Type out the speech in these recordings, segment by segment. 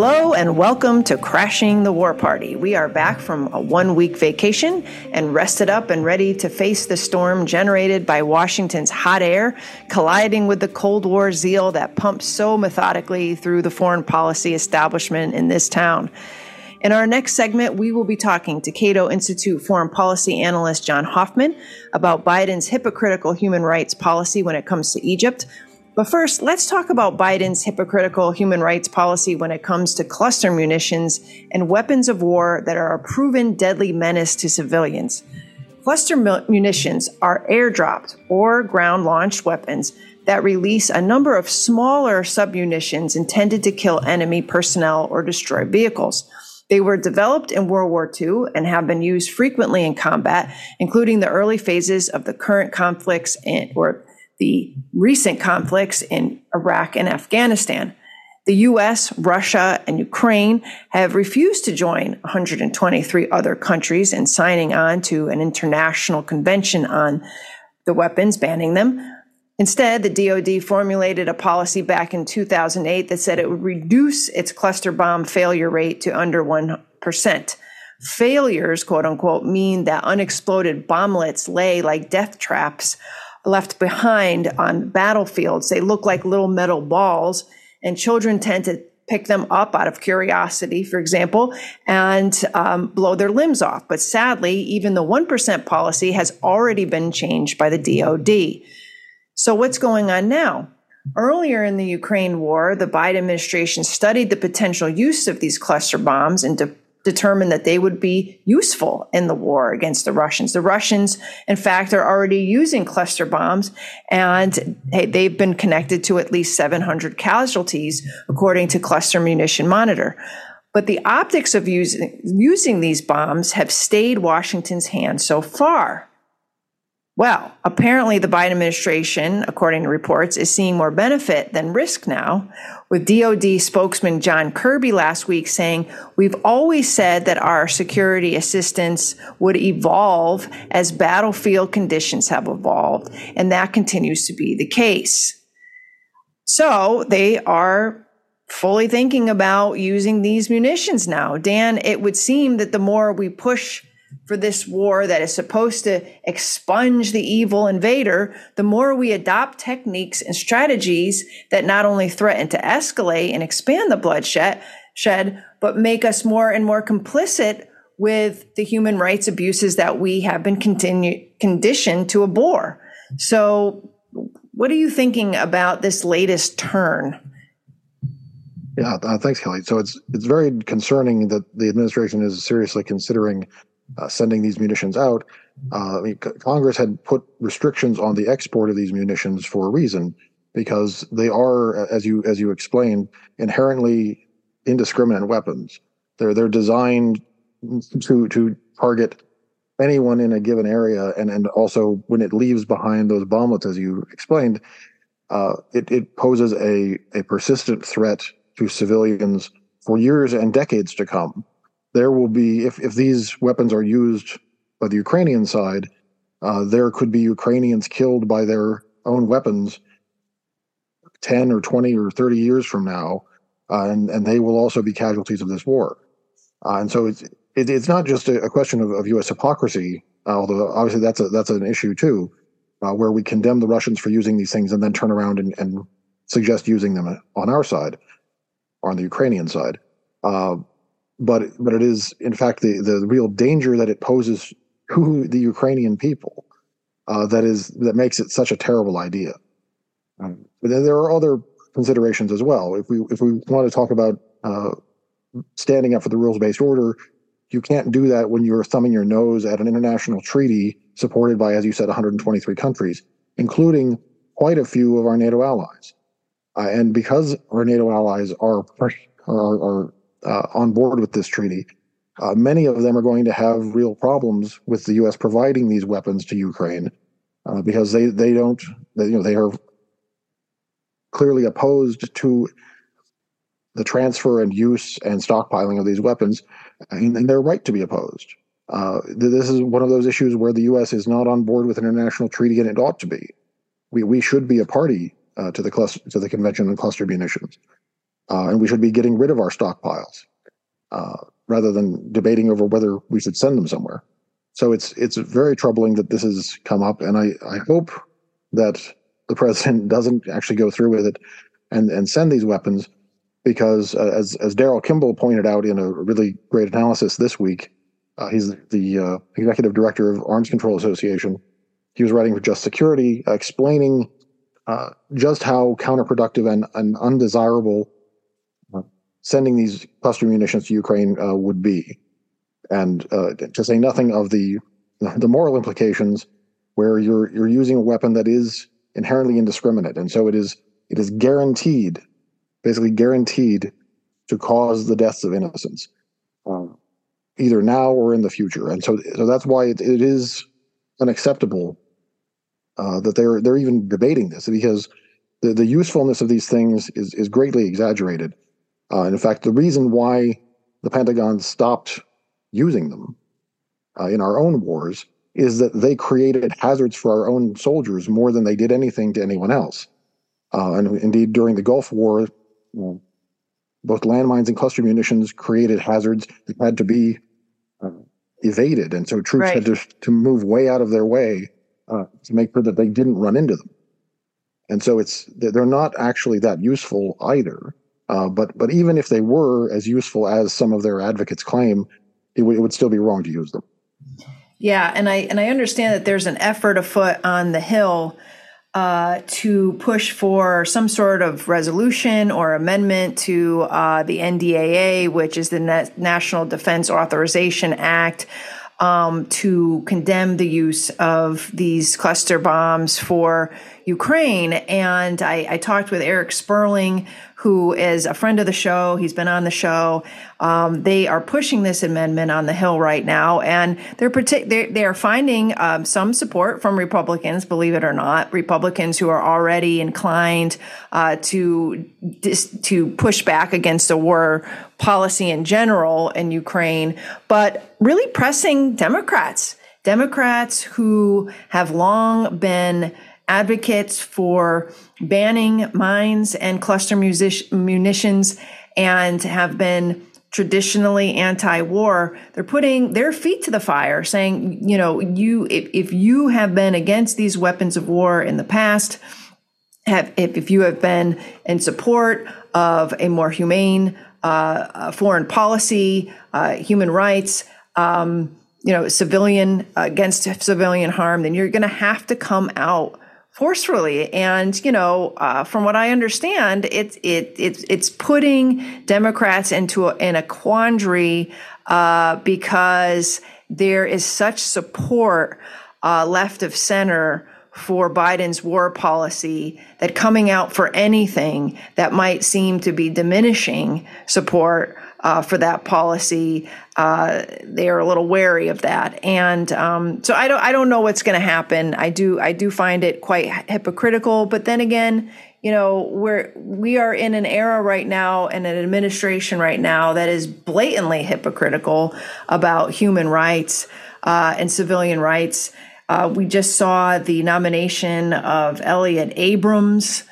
Hello and welcome to Crashing the War Party. We are back from a one week vacation and rested up and ready to face the storm generated by Washington's hot air colliding with the Cold War zeal that pumps so methodically through the foreign policy establishment in this town. In our next segment, we will be talking to Cato Institute foreign policy analyst Jon Hoffman about Biden's hypocritical human rights policy when it comes to Egypt. But first, let's talk about Biden's hypocritical human rights policy when it comes to cluster munitions and weapons of war that are a proven deadly menace to civilians. Cluster munitions are airdropped or ground launched weapons that release a number of smaller submunitions intended to kill enemy personnel or destroy vehicles. They were developed in World War II and have been used frequently in combat, including the early phases of the current conflicts or the recent conflicts in Iraq and Afghanistan. The US, Russia, and Ukraine have refused to join 123 other countries in signing on to an international convention on the weapons, banning them. Instead, the DoD formulated a policy back in 2008 that said it would reduce its cluster bomb failure rate to under 1%. Failures, quote unquote, mean that unexploded bomblets lay like death traps left behind on battlefields. They look like little metal balls, and children tend to pick them up out of curiosity, for example, and um, blow their limbs off. But sadly, even the 1% policy has already been changed by the DoD. So, what's going on now? Earlier in the Ukraine war, the Biden administration studied the potential use of these cluster bombs and de- determined that they would be useful in the war against the Russians. The Russians, in fact, are already using cluster bombs, and hey, they've been connected to at least 700 casualties, according to Cluster Munition Monitor. But the optics of using, using these bombs have stayed Washington's hand so far. Well, apparently the Biden administration, according to reports, is seeing more benefit than risk now, with DOD spokesman John Kirby last week saying, We've always said that our security assistance would evolve as battlefield conditions have evolved, and that continues to be the case. So they are fully thinking about using these munitions now. Dan, it would seem that the more we push for this war that is supposed to expunge the evil invader, the more we adopt techniques and strategies that not only threaten to escalate and expand the bloodshed, shed, but make us more and more complicit with the human rights abuses that we have been continue, conditioned to abhor. So, what are you thinking about this latest turn? Yeah, uh, thanks, Kelley. So it's it's very concerning that the administration is seriously considering uh, sending these munitions out. Uh, I mean, Congress had put restrictions on the export of these munitions for a reason, because they are, as you as you explained, inherently indiscriminate weapons. They're they're designed to to target anyone in a given area, and and also when it leaves behind those bomblets, as you explained, uh, it it poses a a persistent threat to civilians for years and decades to come there will be if if these weapons are used by the Ukrainian side, uh, there could be Ukrainians killed by their own weapons ten or twenty or thirty years from now, uh, and and they will also be casualties of this war. Uh, and so it's it, it's not just a, a question of, of, U.S. hypocrisy, uh, although obviously that's a that's an issue too, uh, where we condemn the Russians for using these things and then turn around and, and suggest using them on our side, or on the Ukrainian side. But but it is in fact the the real danger that it poses to the Ukrainian people uh, that is that makes it such a terrible idea. Um, but then there are other considerations as well. If we if we want to talk about uh, standing up for the rules based order, you can't do that when you're thumbing your nose at an international treaty supported by, as you said, 123 countries, including quite a few of our NATO allies. Uh, and because our NATO allies are are, are uh, on board with this treaty, uh, many of them are going to have real problems with the U.S. providing these weapons to Ukraine uh, because they they don't they, you know they are clearly opposed to the transfer and use and stockpiling of these weapons, and, and they're right to be opposed. Uh, this is one of those issues where the U.S. is not on board with an international treaty, and it ought to be. We we should be a party uh, to the cluster, to the Convention on Cluster Munitions. Uh, and we should be getting rid of our stockpiles uh, rather than debating over whether we should send them somewhere. So it's it's very troubling that this has come up, and I, I hope that the president doesn't actually go through with it and and send these weapons because uh, as as Daryl Kimball pointed out in a really great analysis this week, uh, he's the uh, executive director of Arms Control Association. He was writing for Just Security, explaining uh, just how counterproductive and, and undesirable sending these cluster munitions to Ukraine would be, and to say nothing of the the moral implications, where you're you're using a weapon that is inherently indiscriminate, and so it is it is guaranteed, basically guaranteed, to cause the deaths of innocents, um, either now or in the future. And so, so that's why it, it is unacceptable uh, that they're they're even debating this because the, the usefulness of these things is is greatly exaggerated. Uh, and in fact, the reason why the Pentagon stopped using them uh, in our own wars is that they created hazards for our own soldiers more than they did anything to anyone else. Uh, and indeed, during the Gulf War, both landmines and cluster munitions created hazards that had to be uh, evaded. And so troops right. had to, to move way out of their way uh, to make sure that they didn't run into them. And so it's they're not actually that useful either. Uh, but but even if they were as useful as some of their advocates claim, it, w- it would still be wrong to use them. Yeah, and I and I understand that there's an effort afoot on the Hill uh, to push for some sort of resolution or amendment to uh, the NDAA, which is the National Defense Authorization Act, um, to condemn the use of these cluster bombs for Ukraine. And I, I talked with Eric Sperling, who is a friend of the show. He's been on the show. Um, they are pushing this amendment on the Hill right now, and they're partic- they're, they are finding um, some support from Republicans, believe it or not, Republicans who are already inclined uh, to dis- to push back against the war policy in general in Ukraine, but really pressing Democrats. Democrats who have long been advocates for banning mines and cluster music- munitions and have been traditionally anti-war they're putting their feet to the fire saying you know you if, if you have been against these weapons of war in the past have if, if you have been in support of a more humane uh, foreign policy uh, human rights um, you know civilian against civilian harm then you're going to have to come out forcefully. And you know, uh, from what I understand, it's it, it it's putting Democrats into a, in a quandary uh, because there is such support uh, left of center for Biden's war policy that coming out for anything that might seem to be diminishing support uh, for that policy. Uh, they are a little wary of that, and um, so I don't. I don't know what's going to happen. I do. I do find it quite hypocritical. But then again, you know, we're we are in an era right now and an administration right now that is blatantly hypocritical about human rights uh, and civilian rights. Uh, we just saw the nomination of Elliott Abrams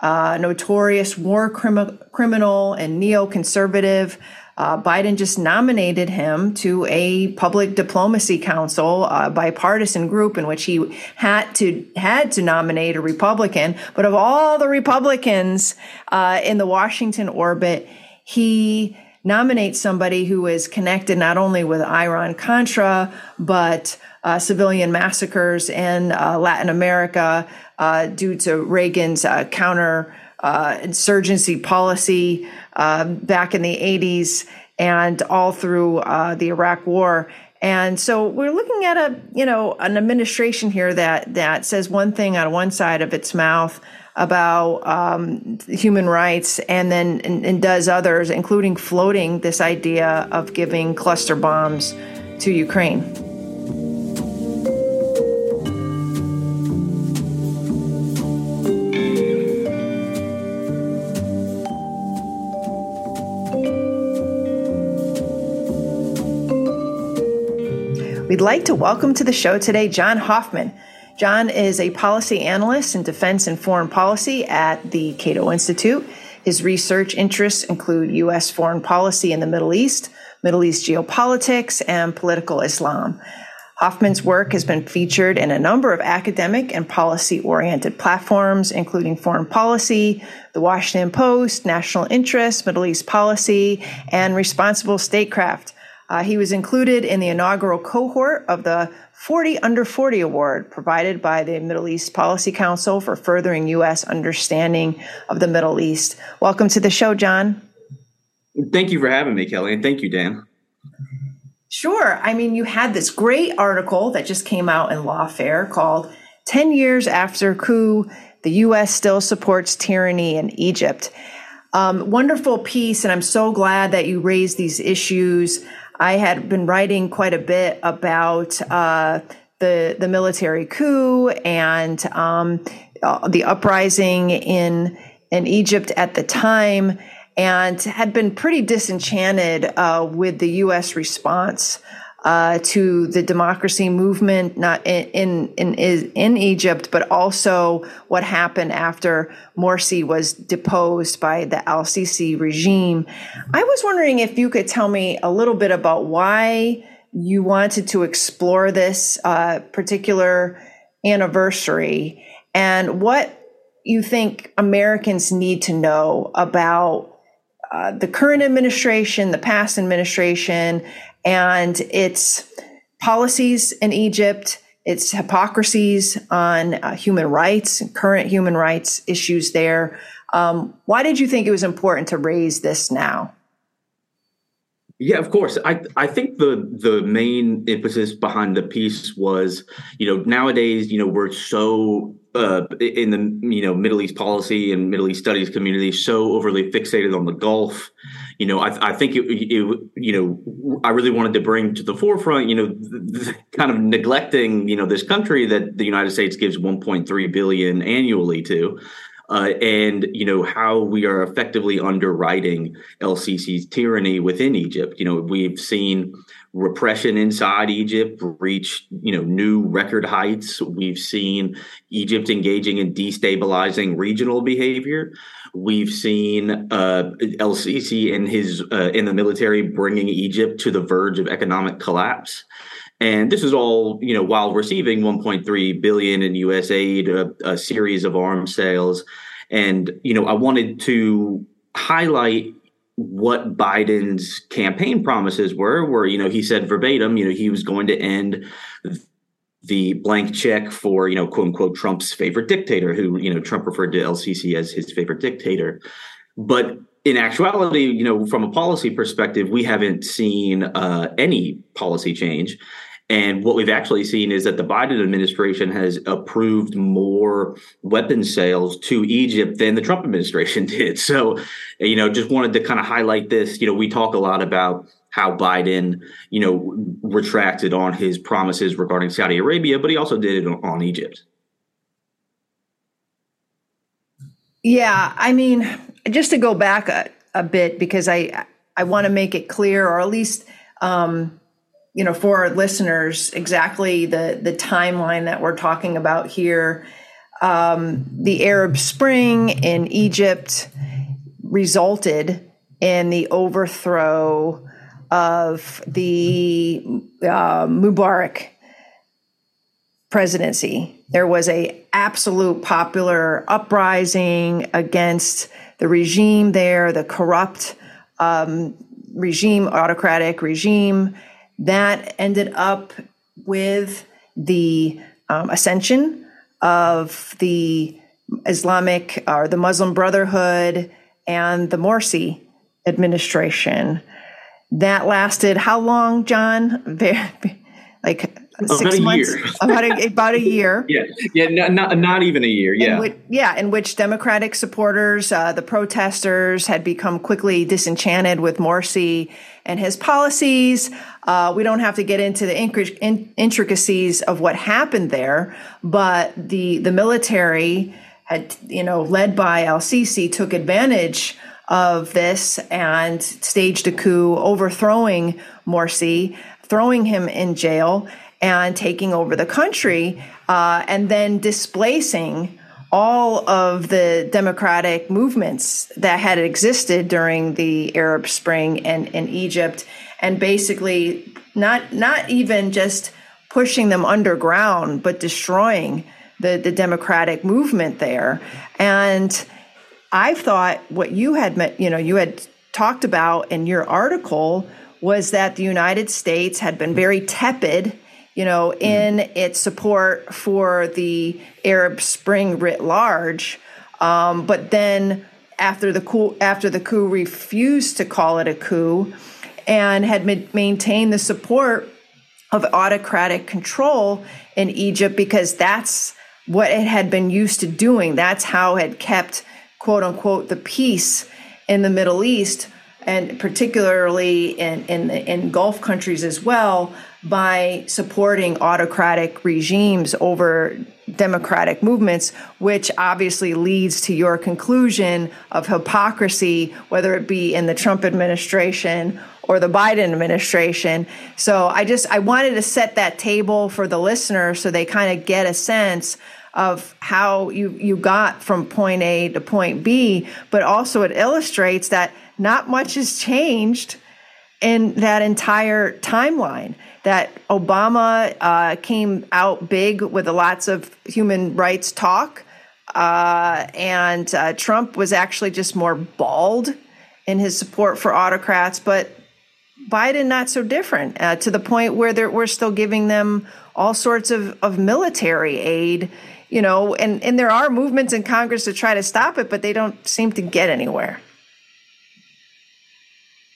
uh, notorious war crim- criminal and neoconservative. Uh, Biden just nominated him to a public diplomacy council, a bipartisan group in which he had to had to nominate a Republican. But of all the Republicans uh, in the Washington orbit, he nominates somebody who is connected not only with Iran Contra but uh, civilian massacres in uh, Latin America uh, due to Reagan's uh, counter uh, insurgency policy um, back in the 80s and all through uh, the Iraq War. And so we're looking at a, you know, an administration here that that says one thing on one side of its mouth about um, human rights and then and, and does others, including floating this idea of giving cluster bombs to Ukraine. We'd like to welcome to the show today Jon Hoffman. Jon is a policy analyst in defense and foreign policy at the Cato Institute. His research interests include U.S. foreign policy in the Middle East, Middle East geopolitics, and political Islam. Hoffman's work has been featured in a number of academic and policy oriented platforms, including Foreign Policy, The Washington Post, National Interest, Middle East Policy, and Responsible Statecraft. Uh, he was included in the inaugural cohort of the 40 Under 40 Award provided by the Middle East Policy Council for furthering U.S. understanding of the Middle East. Welcome to the show, Jon. Thank you for having me, Kelley, and thank you, Dan. Sure. I mean, you had this great article that just came out in Lawfare called 10 Years After Coup, the U.S. Still Supports Tyranny in Egypt. Um, wonderful piece, and I'm so glad that you raised these issues. I had been writing quite a bit about uh, the the military coup and um, uh, the uprising in in Egypt at the time, and had been pretty disenchanted uh, with the U.S. response uh, to the democracy movement, not in, in in in Egypt, but also what happened after Morsi was deposed by the Al Sisi regime. I was wondering if you could tell me a little bit about why you wanted to explore this uh, particular anniversary and what you think Americans need to know about uh, the current administration, the past administration, and its policies in Egypt, its hypocrisies on uh, human rights, current human rights issues there. Um, why did you think it was important to raise this now? Yeah, of course. I I think the the main emphasis behind the piece was, you know, nowadays, you know, we're so uh, in the you know Middle East policy and Middle East studies community so overly fixated on the Gulf. You know, I, I think it, it, you know I really wanted to bring to the forefront you know the, kind of neglecting you know this country that the United States gives 1.3 billion annually to. Uh, and you know how we are effectively underwriting El-Sisi's tyranny within Egypt. You know we've seen repression inside Egypt reach you know new record heights. We've seen Egypt engaging in destabilizing regional behavior. We've seen uh, El-Sisi and his uh, in the military bringing Egypt to the verge of economic collapse. And this is all, you know, while receiving 1.3 billion in U.S. aid, a, a series of arms sales, and you know, I wanted to highlight what Biden's campaign promises were, where, you know, he said verbatim, you know, he was going to end the blank check for, you know, quote unquote, Trump's favorite dictator, who, you know, Trump referred to El-Sisi as his favorite dictator. But in actuality, you know, from a policy perspective, we haven't seen uh, any policy change. And what we've actually seen is that the Biden administration has approved more weapon sales to Egypt than the Trump administration did. So, you know, just wanted to kind of highlight this. You know, we talk a lot about how Biden, you know, retracted on his promises regarding Saudi Arabia, but he also did it on Egypt. Yeah, I mean, just to go back a, a bit because I I want to make it clear, or at least um, you know, for our listeners, exactly the the timeline that we're talking about here. Um, the Arab Spring in Egypt resulted in the overthrow of the uh, Mubarak presidency. There was a absolute popular uprising against the regime there, the corrupt um, regime, autocratic regime that ended up with the um, ascension of the Islamic or the Muslim Brotherhood and the Morsi administration. That lasted how long, Jon? like about six months, year. about a, about a year. Yeah, yeah, not, not, not even a year. Yeah, in which, yeah, in which Democratic supporters, uh, the protesters, had become quickly disenchanted with Morsi and his policies. Uh, we don't have to get into the intricacies of what happened there, but the the military had, you know, led by Al Sisi, took advantage of this and staged a coup, overthrowing Morsi, throwing him in jail, and taking over the country, uh, and then displacing all of the democratic movements that had existed during the Arab Spring and in Egypt, and basically not not even just pushing them underground, but destroying the, the democratic movement there. And I thought what you had met, you know, you had talked about in your article was that the United States had been very tepid, you know, in mm. its support for the Arab Spring writ large. Um, but then after the coup, after the coup refused to call it a coup and had ma- maintained the support of autocratic control in Egypt because that's what it had been used to doing. That's how it kept, quote unquote, the peace in the Middle East, and particularly in, in, in Gulf countries as well, by supporting autocratic regimes over democratic movements, which obviously leads to your conclusion of hypocrisy, whether it be in the Trump administration or the Biden administration. So I just I wanted to set that table for the listener so they kind of get a sense of how you you got from point A to point B, but also it illustrates that not much has changed in that entire timeline. That Obama uh, came out big with a lots of human rights talk, uh, and uh, Trump was actually just more bald in his support for autocrats, but Biden not so different uh, to the point where we're still giving them all sorts of, of military aid, you know, and, and there are movements in Congress to try to stop it, but they don't seem to get anywhere.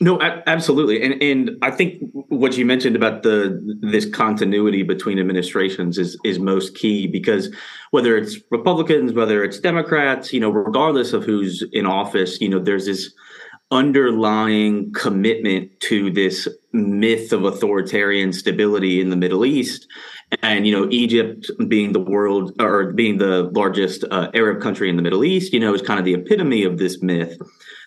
No, absolutely, and and I think what you mentioned about the this continuity between administrations is is most key because whether it's Republicans, whether it's Democrats, you know, regardless of who's in office, you know, there's this underlying commitment to this myth of authoritarian stability in the Middle East. And, you know, Egypt being the world or being the largest uh, Arab country in the Middle East, you know, is kind of the epitome of this myth.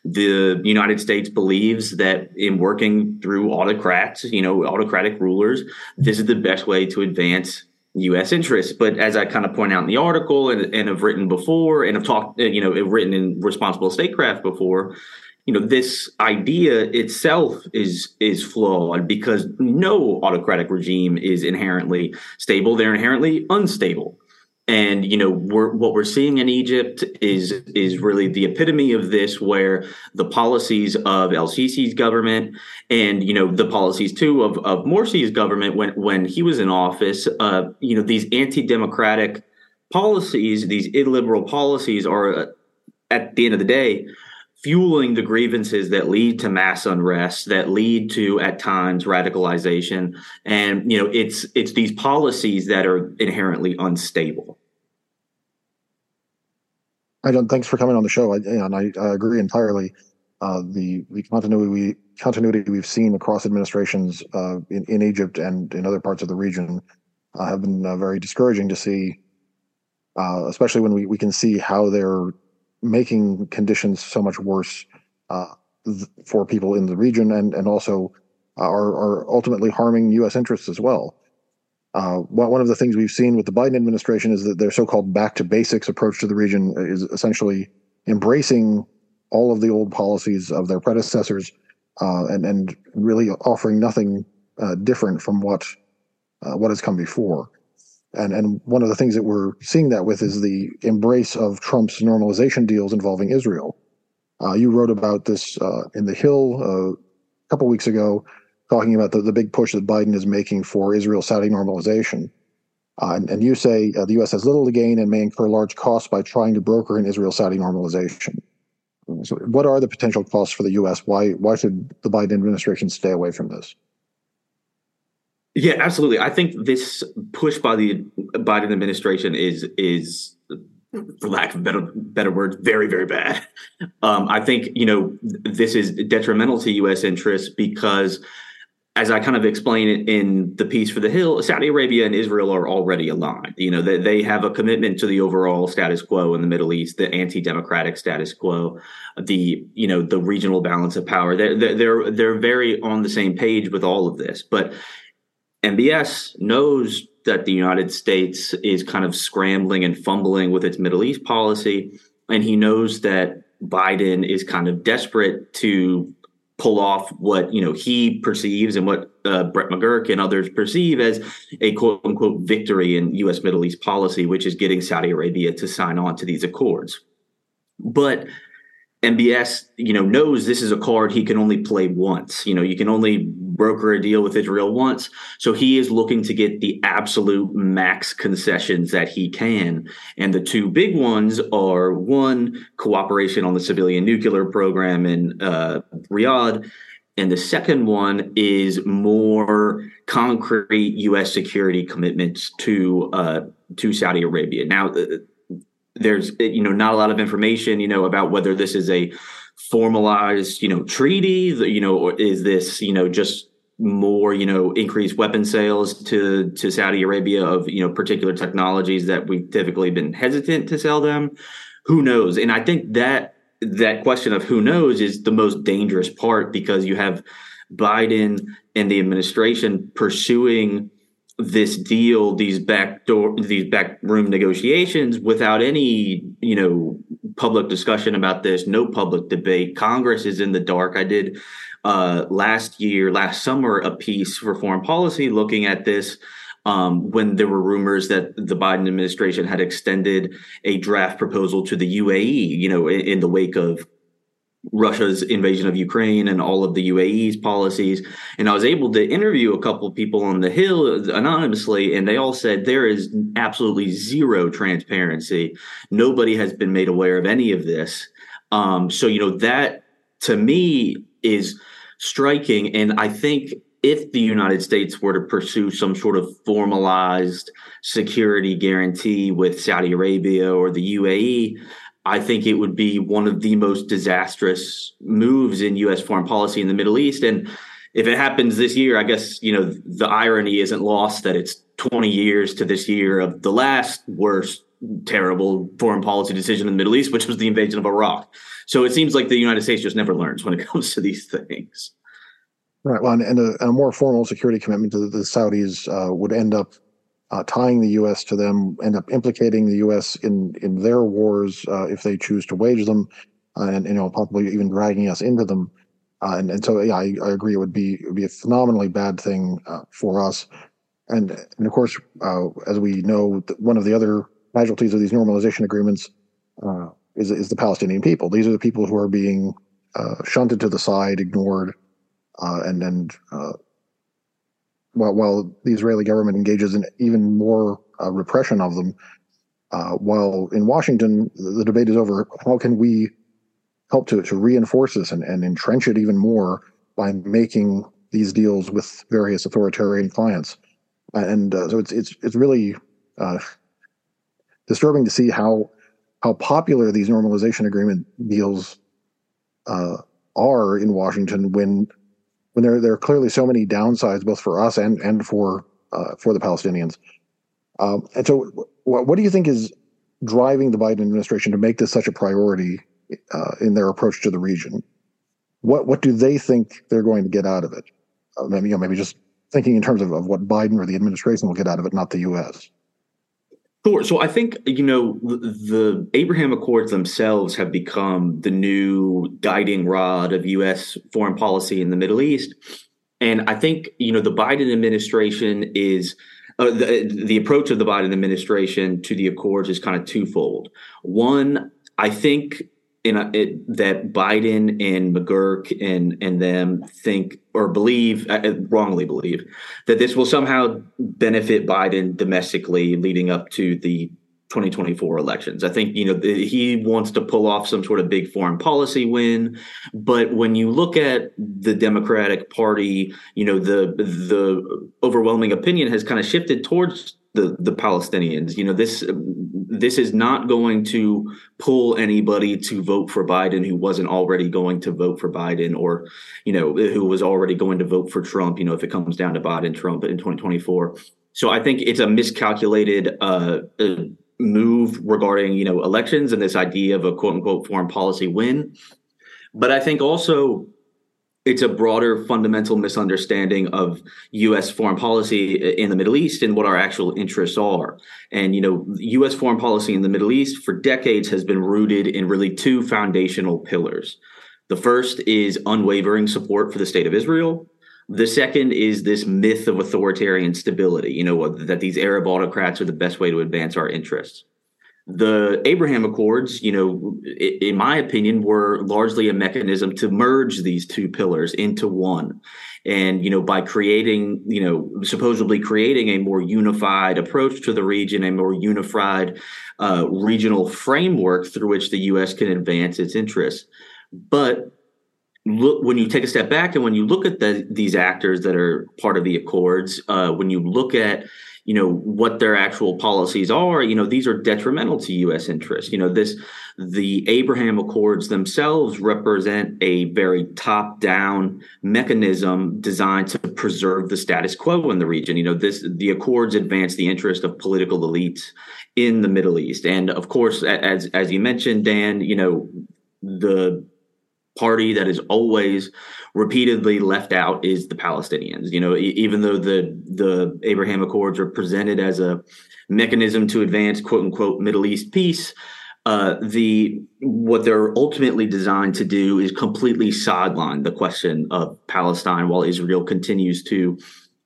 The United States believes that in working through autocrats, you know, autocratic rulers, this is the best way to advance U.S. interests. But as I kind of point out in the article and, and have written before and have talked, you know, written in Responsible Statecraft before, you know this idea itself is is flawed because no autocratic regime is inherently stable. They're inherently unstable. And you know we're, what we're seeing in Egypt is is really the epitome of this where the policies of El Sisi's government and you know the policies too of of Morsi's government when when he was in office uh, you know these anti-democratic policies these illiberal policies are uh, at the end of the day fueling the grievances that lead to mass unrest that lead to at times radicalization. And you know it's it's these policies that are inherently unstable. I don't thanks for coming on the show. I, and I, I agree entirely. Uh, the the continuity we, continuity we've seen across administrations uh, in, in Egypt and in other parts of the region uh, have been uh, very discouraging to see uh, especially when we, we can see how they're making conditions so much worse uh, th- for people in the region and, and also uh, are, are ultimately harming U.S. interests as well. Uh, one of the things we've seen with the Biden administration is that their so-called back to basics approach to the region is essentially embracing all of the old policies of their predecessors uh, and and really offering nothing uh, different from what uh, what has come before. And and one of the things that we're seeing that with is the embrace of Trump's normalization deals involving Israel. Uh, you wrote about this uh, in the Hill uh, a couple weeks ago, talking about the, the big push that Biden is making for Israel Saudi normalization. Uh, and, and, you say uh, the U.S. has little to gain and may incur large costs by trying to broker an Israel Saudi normalization. So, what are the potential costs for the U.S.? Why why should the Biden administration stay away from this? Yeah, absolutely. I think this push by the Biden administration is is for lack of better better words, very very bad. Um, I think you know this is detrimental to U.S. interests because, as I kind of explained in the piece for the Hill, Saudi Arabia and Israel are already aligned. You know they, they have a commitment to the overall status quo in the Middle East, the anti-democratic status quo, the you know the regional balance of power. They're they're they're very on the same page with all of this, but MBS knows that the United States is kind of scrambling and fumbling with its Middle East policy. And he knows that Biden is kind of desperate to pull off what you know he perceives and what uh, Brett McGurk and others perceive as a quote unquote victory in U.S. Middle East policy, which is getting Saudi Arabia to sign on to these accords. But MBS, you know, knows this is a card he can only play once. You know, you can only broker a deal with Israel once. So he is looking to get the absolute max concessions that he can. And the two big ones are one, cooperation on the civilian nuclear program in uh, Riyadh. And the second one is more concrete U.S. security commitments to uh, to Saudi Arabia. Now, uh, there's you know not a lot of information you know about whether this is a formalized you know treaty you know is this you know just more you know increased weapon sales to to Saudi Arabia of you know particular technologies that we've typically been hesitant to sell them? Who knows? And I think that that question of who knows is the most dangerous part because you have Biden and the administration pursuing this deal, these backdoor, these backroom negotiations, without any, you know, public discussion about this, no public debate. Congress is in the dark. I did uh, last year, last summer, a piece for foreign policy looking at this. Um, when there were rumors that the Biden administration had extended a draft proposal to the UAE, you know, in, in the wake of Russia's invasion of Ukraine and all of the UAE's policies. And I was able to interview a couple of people on the Hill anonymously, and they all said there is absolutely zero transparency. Nobody has been made aware of any of this. Um, so, you know, that to me is striking. And I think if the United States were to pursue some sort of formalized security guarantee with Saudi Arabia or the UAE, I think it would be one of the most disastrous moves in U.S. foreign policy in the Middle East. And if it happens this year, I guess you know the irony isn't lost that it's 20 years to this year of the last worst, terrible foreign policy decision in the Middle East, which was the invasion of Iraq. So it seems like the United States just never learns when it comes to these things. Right. Well, and, a, and a, more formal security commitment to the, the Saudis uh, would end up uh, tying the U.S. to them, end up implicating the U.S. in in their wars uh, if they choose to wage them, uh, and you know possibly even dragging us into them. Uh, and and so yeah, I, I agree. It would be it would be a phenomenally bad thing uh, for us. And and of course, uh, as we know, one of the other casualties of these normalization agreements is is the Palestinian people. These are the people who are being shunted to the side, ignored, and and while, while the Israeli government engages in even more uh, repression of them, uh, while in Washington, the debate is over how can we help to, to reinforce this and, and entrench it even more by making these deals with various authoritarian clients. And uh, so it's, it's, it's really uh, disturbing to see how, how popular these normalization agreement deals uh, are in Washington when when there there are clearly so many downsides both for us and and for uh, for the Palestinians. Um, and so, what, what do you think is driving the Biden administration to make this such a priority uh, in their approach to the region? What what do they think they're going to get out of it? Uh, maybe you know, maybe just thinking in terms of, of what Biden or the administration will get out of it, not the U.S. Sure. So I think you know the Abraham Accords themselves have become the new guiding rod of U.S. foreign policy in the Middle East, and I think you know the Biden administration is uh, the the approach of the Biden administration to the Accords is kind of twofold. One, I think it, that Biden and McGurk and and them think or believe uh, uh, wrongly believe that this will somehow benefit Biden domestically leading up to the 2024 elections. I think you know he wants to pull off some sort of big foreign policy win, but when you look at the Democratic Party, you know the the overwhelming opinion has kind of shifted towards the the Palestinians. You know this this is not going to pull anybody to vote for Biden who wasn't already going to vote for Biden or you know who was already going to vote for Trump. You know if it comes down to Biden Trump in 2024. So I think it's a miscalculated uh, uh, move regarding you know elections and this idea of a quote unquote foreign policy win. But I think also it's a broader fundamental misunderstanding of U.S. foreign policy in the Middle East and what our actual interests are. And you know, U.S. foreign policy in the Middle East for decades has been rooted in really two foundational pillars. The first is unwavering support for the state of Israel. The second is this myth of authoritarian stability. You know that these Arab autocrats are the best way to advance our interests the Abraham Accords, you know, in my opinion, were largely a mechanism to merge these two pillars into one. And, you know, by creating, you know, supposedly creating a more unified approach to the region, a more unified uh, regional framework through which the U.S. can advance its interests. But look, when you take a step back and when you look at the, these actors that are part of the Accords, uh, when you look at, you know what their actual policies are you know these are detrimental to us interests. You know this the abraham accords themselves represent a very top down mechanism designed to preserve the status quo in the region. You know this the accords advance the interest of political elites in the middle east. And of course as as you mentioned dan you know the party that is always repeatedly left out is the Palestinians. You know, even though the the Abraham Accords are presented as a mechanism to advance quote unquote Middle East peace, uh, the what they're ultimately designed to do is completely sideline the question of Palestine while Israel continues to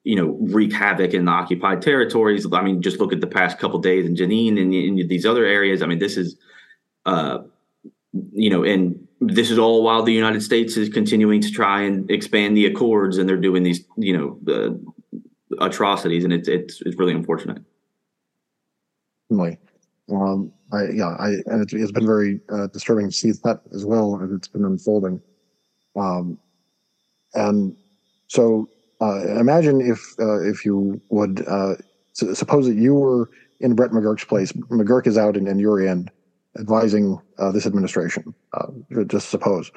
you know wreak havoc in the occupied territories. I mean, just look at the past couple days in Jenin and in these other areas. I mean, this is uh, you know, and this is all while the United States is continuing to try and expand the accords, and they're doing these, you know, atrocities, and it's it's it's really unfortunate. Really, um, I yeah, I and it's, it's been very uh, disturbing to see that as well as it's been unfolding. Um, and so uh, imagine if uh, if you would uh, suppose that you were in Brett McGurk's place. McGurk is out and, and you're in advising uh, this administration, uh, just suppose,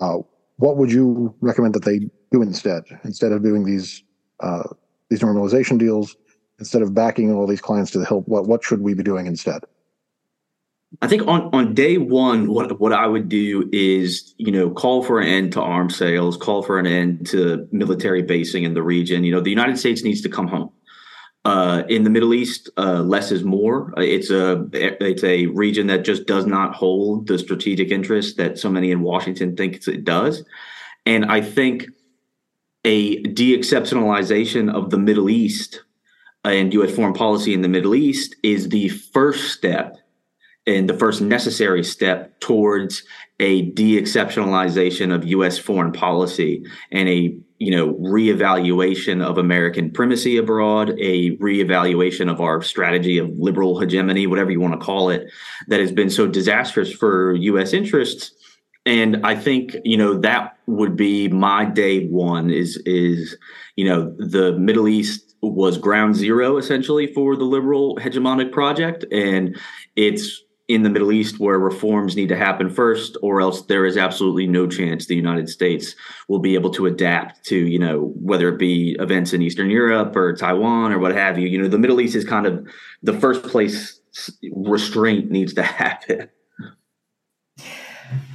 uh, what would you recommend that they do instead? Instead of doing these uh, these normalization deals, instead of backing all these clients to the hill, what what should we be doing instead? I think on, on day one, what what I would do is, you know, call for an end to arms sales, call for an end to military basing in the region. You know, the United States needs to come home. Uh, in the Middle East, uh, less is more. Uh, it's a it's a region that just does not hold the strategic interest that so many in Washington think it does, and I think a de-exceptionalization of the Middle East and U.S. foreign policy in the Middle East is the first step and the first necessary step towards a de-exceptionalization of U.S. foreign policy and a you know reevaluation of American primacy abroad, a reevaluation of our strategy of liberal hegemony, whatever you want to call it, that has been so disastrous for U.S. interests. And I think you know that would be my day one. Is is you know the Middle East was ground zero essentially for the liberal hegemonic project, and it's in the Middle East where reforms need to happen first, or else there is absolutely no chance the United States will be able to adapt to, you know, whether it be events in Eastern Europe or Taiwan or what have you. You know, the Middle East is kind of the first place restraint needs to happen.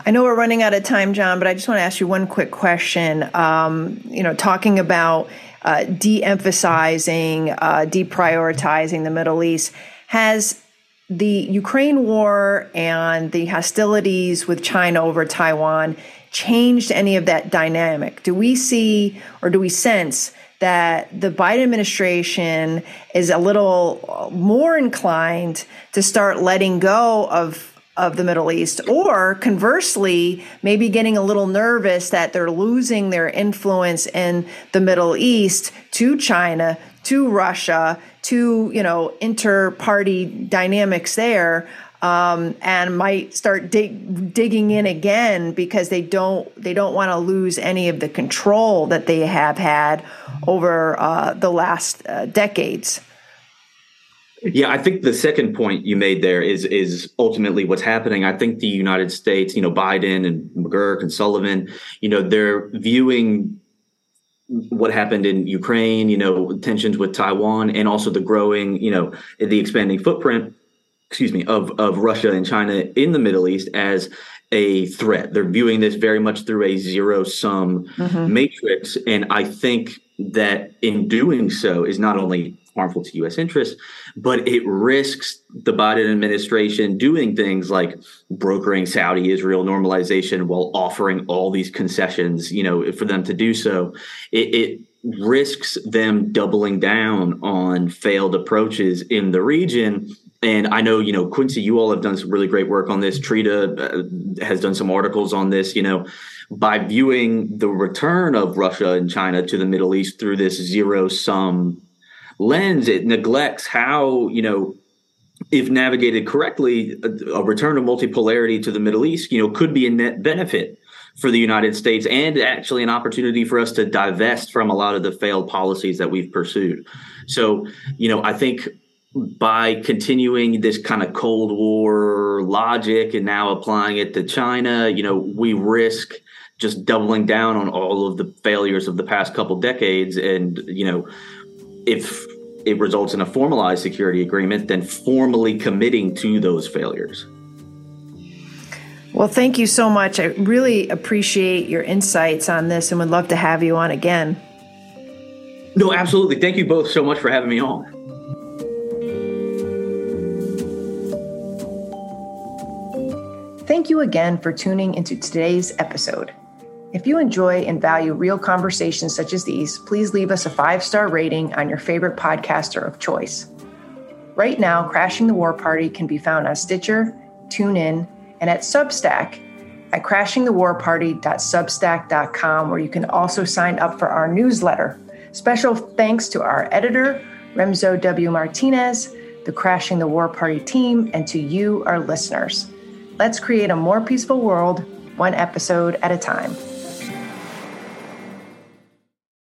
I know we're running out of time, Jon, but I just want to ask you one quick question. Um, you know, talking about uh, de-emphasizing, uh, deprioritizing the Middle East, has the Ukraine war and the hostilities with China over Taiwan changed any of that dynamic? Do we see or do we sense that the Biden administration is a little more inclined to start letting go of of the Middle East, or conversely, maybe getting a little nervous that they're losing their influence in the Middle East to China, to Russia, to you know inter-party dynamics there um, and might start dig, digging in again because they don't they don't want to lose any of the control that they have had over uh, the last uh, decades. Yeah, I think the second point you made there is is ultimately what's happening. I think the United States, you know, Biden and McGurk and Sullivan, you know, they're viewing what happened in Ukraine, you know, tensions with Taiwan, and also the growing, you know, the expanding footprint excuse me, of of Russia and China in the Middle East as a threat. They're viewing this very much through a zero sum mm-hmm. matrix, and I think that in doing so is not only harmful to U.S. interests, but it risks the Biden administration doing things like brokering Saudi-Israel normalization while offering all these concessions. You know, for them to do so, it, it risks them doubling down on failed approaches in the region. And I know, you know, Quincy, you all have done some really great work on this. Trita uh, has done some articles on this. You know, by viewing the return of Russia and China to the Middle East through this zero sum lens, it neglects how, you know, if navigated correctly, a, a return of multipolarity to the Middle East, you know, could be a net benefit for the United States and actually an opportunity for us to divest from a lot of the failed policies that we've pursued. So, you know, I think by continuing this kind of Cold War logic and now applying it to China, you know, we risk just doubling down on all of the failures of the past couple decades. And, you know, if it results in a formalized security agreement, then formally committing to those failures. Well, thank you so much. I really appreciate your insights on this and would love to have you on again. No, absolutely. Thank you both so much for having me on. Thank you again for tuning into today's episode. If you enjoy and value real conversations such as these, please leave us a five star rating on your favorite podcaster of choice. Right now, Crashing the War Party can be found on Stitcher, TuneIn, and at Substack at crashingthewarparty.substack.com, where you can also sign up for our newsletter. Special thanks to our editor, Remzo W. Martinez, the Crashing the War Party team, and to you, our listeners. Let's create a more peaceful world, one episode at a time.